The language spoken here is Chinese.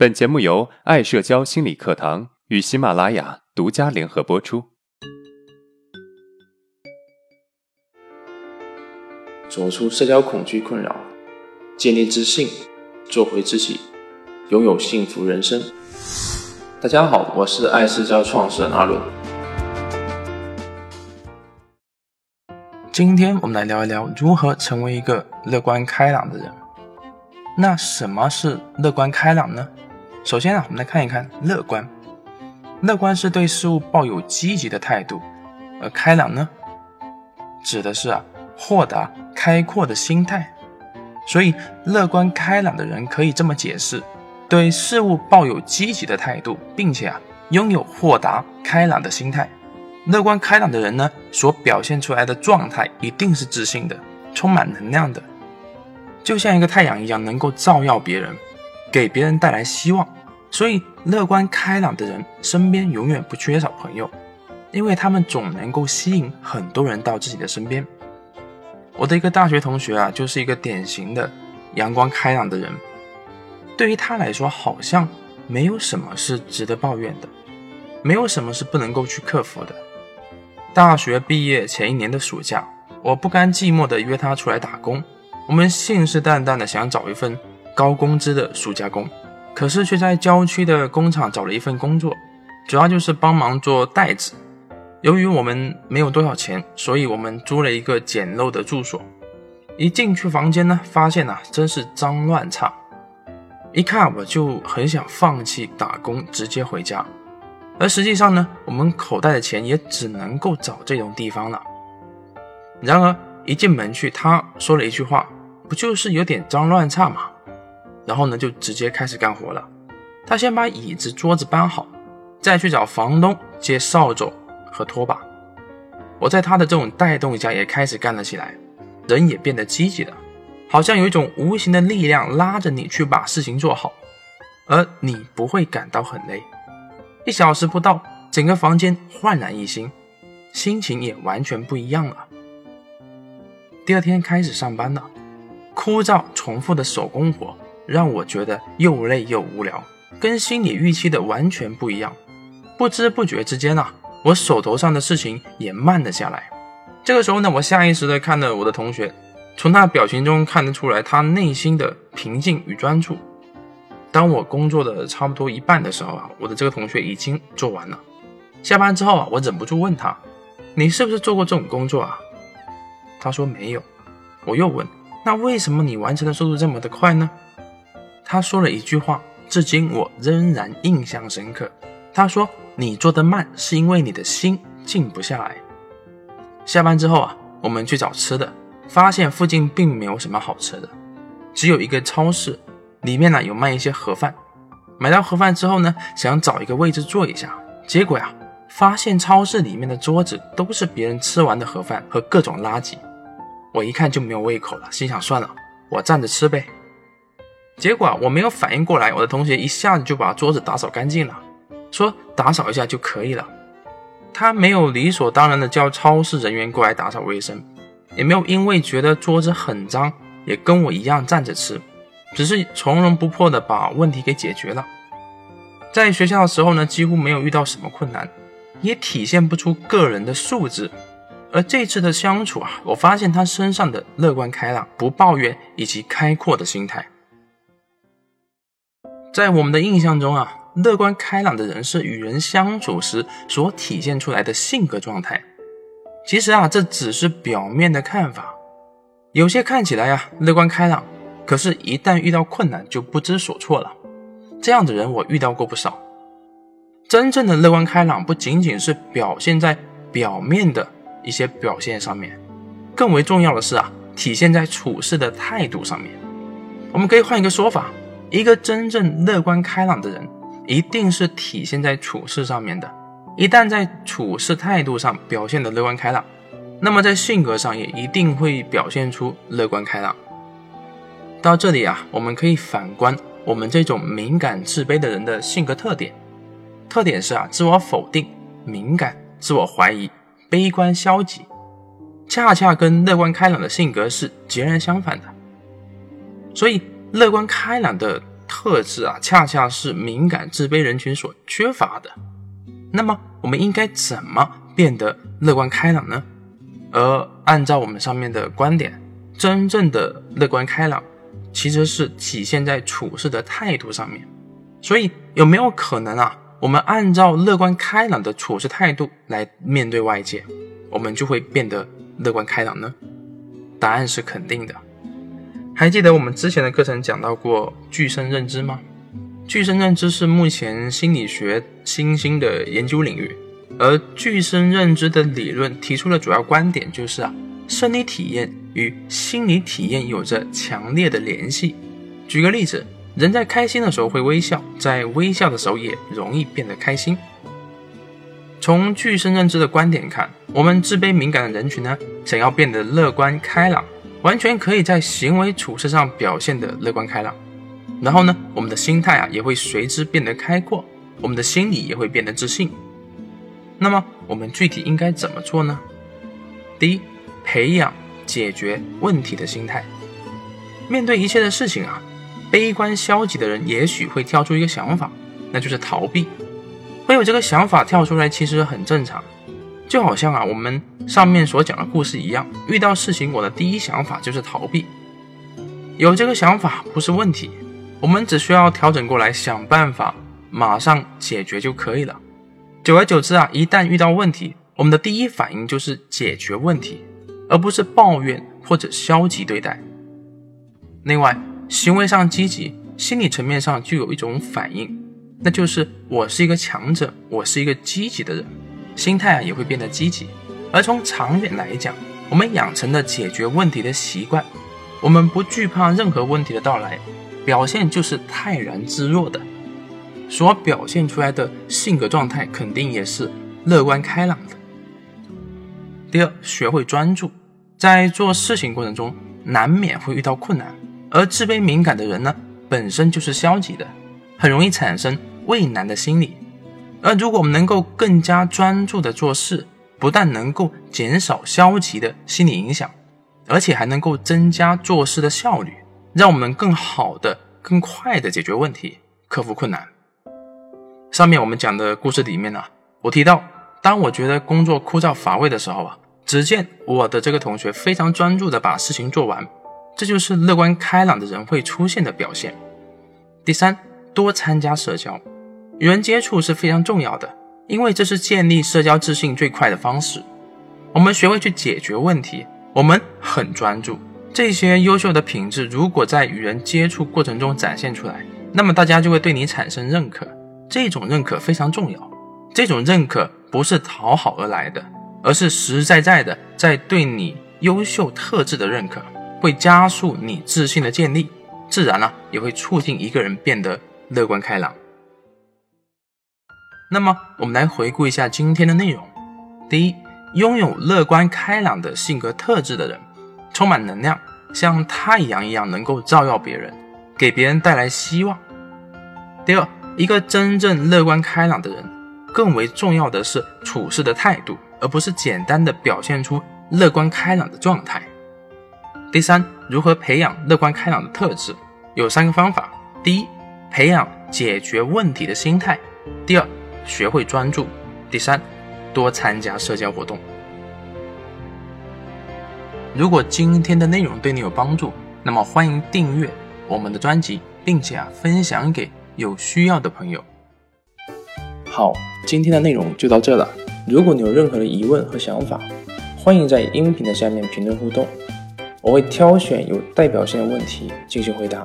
本节目由爱社交心理课堂与喜马拉雅独家联合播出。走出社交恐惧困扰，建立自信，做回自己，拥有幸福人生。大家好，我是爱社交创始人阿伦。今天我们来聊一聊如何成为一个乐观开朗的人。那什么是乐观开朗呢？首先啊，我们来看一看乐观。乐观是对事物抱有积极的态度，而开朗呢，指的是啊豁达开阔的心态。所以，乐观开朗的人可以这么解释：对事物抱有积极的态度，并且啊拥有豁达开朗的心态。乐观开朗的人呢，所表现出来的状态一定是自信的，充满能量的。就像一个太阳一样，能够照耀别人，给别人带来希望。所以，乐观开朗的人身边永远不缺少朋友，因为他们总能够吸引很多人到自己的身边。我的一个大学同学啊，就是一个典型的阳光开朗的人。对于他来说，好像没有什么是值得抱怨的，没有什么是不能够去克服的。大学毕业前一年的暑假，我不甘寂寞地约他出来打工。我们信誓旦旦的想找一份高工资的暑假工，可是却在郊区的工厂找了一份工作，主要就是帮忙做袋子。由于我们没有多少钱，所以我们租了一个简陋的住所。一进去房间呢，发现啊，真是脏乱差。一看我就很想放弃打工，直接回家。而实际上呢，我们口袋的钱也只能够找这种地方了。然而一进门去，他说了一句话。不就是有点脏乱差嘛？然后呢，就直接开始干活了。他先把椅子、桌子搬好，再去找房东借扫帚和拖把。我在他的这种带动下，也开始干了起来，人也变得积极了，好像有一种无形的力量拉着你去把事情做好，而你不会感到很累。一小时不到，整个房间焕然一新，心情也完全不一样了。第二天开始上班了。枯燥重复的手工活让我觉得又累又无聊，跟心理预期的完全不一样。不知不觉之间啊，我手头上的事情也慢了下来。这个时候呢，我下意识的看了我的同学，从他表情中看得出来他内心的平静与专注。当我工作的差不多一半的时候啊，我的这个同学已经做完了。下班之后啊，我忍不住问他：“你是不是做过这种工作啊？”他说没有。我又问。那为什么你完成的速度这么的快呢？他说了一句话，至今我仍然印象深刻。他说：“你做的慢，是因为你的心静不下来。”下班之后啊，我们去找吃的，发现附近并没有什么好吃的，只有一个超市，里面呢有卖一些盒饭。买到盒饭之后呢，想找一个位置坐一下，结果呀，发现超市里面的桌子都是别人吃完的盒饭和各种垃圾。我一看就没有胃口了，心想算了，我站着吃呗。结果我没有反应过来，我的同学一下子就把桌子打扫干净了，说打扫一下就可以了。他没有理所当然的叫超市人员过来打扫卫生，也没有因为觉得桌子很脏，也跟我一样站着吃，只是从容不迫的把问题给解决了。在学校的时候呢，几乎没有遇到什么困难，也体现不出个人的素质。而这次的相处啊，我发现他身上的乐观开朗、不抱怨以及开阔的心态。在我们的印象中啊，乐观开朗的人是与人相处时所体现出来的性格状态。其实啊，这只是表面的看法。有些看起来呀乐观开朗，可是，一旦遇到困难就不知所措了。这样的人我遇到过不少。真正的乐观开朗，不仅仅是表现在表面的。一些表现上面，更为重要的是啊，体现在处事的态度上面。我们可以换一个说法，一个真正乐观开朗的人，一定是体现在处事上面的。一旦在处事态度上表现的乐观开朗，那么在性格上也一定会表现出乐观开朗。到这里啊，我们可以反观我们这种敏感自卑的人的性格特点，特点是啊，自我否定、敏感、自我怀疑。悲观消极，恰恰跟乐观开朗的性格是截然相反的。所以，乐观开朗的特质啊，恰恰是敏感自卑人群所缺乏的。那么，我们应该怎么变得乐观开朗呢？而按照我们上面的观点，真正的乐观开朗，其实是体现在处事的态度上面。所以，有没有可能啊，我们按照乐观开朗的处事态度来面对外界，我们就会变得乐观开朗呢？答案是肯定的。还记得我们之前的课程讲到过具身认知吗？具身认知是目前心理学新兴的研究领域，而具身认知的理论提出的主要观点就是啊，生理体验与心理体验有着强烈的联系。举个例子，人在开心的时候会微笑，在微笑的时候也容易变得开心。从具身认知的观点看，我们自卑敏感的人群呢，想要变得乐观开朗。完全可以在行为处事上表现的乐观开朗，然后呢，我们的心态啊也会随之变得开阔，我们的心理也会变得自信。那么我们具体应该怎么做呢？第一，培养解决问题的心态。面对一切的事情啊，悲观消极的人也许会跳出一个想法，那就是逃避。会有这个想法跳出来，其实很正常。就好像啊，我们上面所讲的故事一样，遇到事情，我的第一想法就是逃避。有这个想法不是问题，我们只需要调整过来，想办法马上解决就可以了。久而久之啊，一旦遇到问题，我们的第一反应就是解决问题，而不是抱怨或者消极对待。另外，行为上积极，心理层面上就有一种反应，那就是我是一个强者，我是一个积极的人。心态啊也会变得积极，而从长远来讲，我们养成了解决问题的习惯，我们不惧怕任何问题的到来，表现就是泰然自若的，所表现出来的性格状态肯定也是乐观开朗的。第二，学会专注，在做事情过程中难免会遇到困难，而自卑敏感的人呢，本身就是消极的，很容易产生畏难的心理。而如果我们能够更加专注的做事，不但能够减少消极的心理影响，而且还能够增加做事的效率，让我们更好的、更快的解决问题，克服困难。上面我们讲的故事里面呢，我提到，当我觉得工作枯燥乏味的时候啊，只见我的这个同学非常专注的把事情做完，这就是乐观开朗的人会出现的表现。第三，多参加社交。与人接触是非常重要的，因为这是建立社交自信最快的方式。我们学会去解决问题，我们很专注。这些优秀的品质如果在与人接触过程中展现出来，那么大家就会对你产生认可。这种认可非常重要。这种认可不是讨好而来的，而是实实在在的在对你优秀特质的认可，会加速你自信的建立，自然呢也会促进一个人变得乐观开朗。那么，我们来回顾一下今天的内容。第一，拥有乐观开朗的性格特质的人，充满能量，像太阳一样能够照耀别人，给别人带来希望。第二，一个真正乐观开朗的人，更为重要的是处事的态度，而不是简单的表现出乐观开朗的状态。第三，如何培养乐观开朗的特质？有三个方法：第一，培养解决问题的心态；第二，学会专注。第三，多参加社交活动。如果今天的内容对你有帮助，那么欢迎订阅我们的专辑，并且啊分享给有需要的朋友。好，今天的内容就到这了。如果你有任何的疑问和想法，欢迎在音频的下面评论互动，我会挑选有代表性的问题进行回答。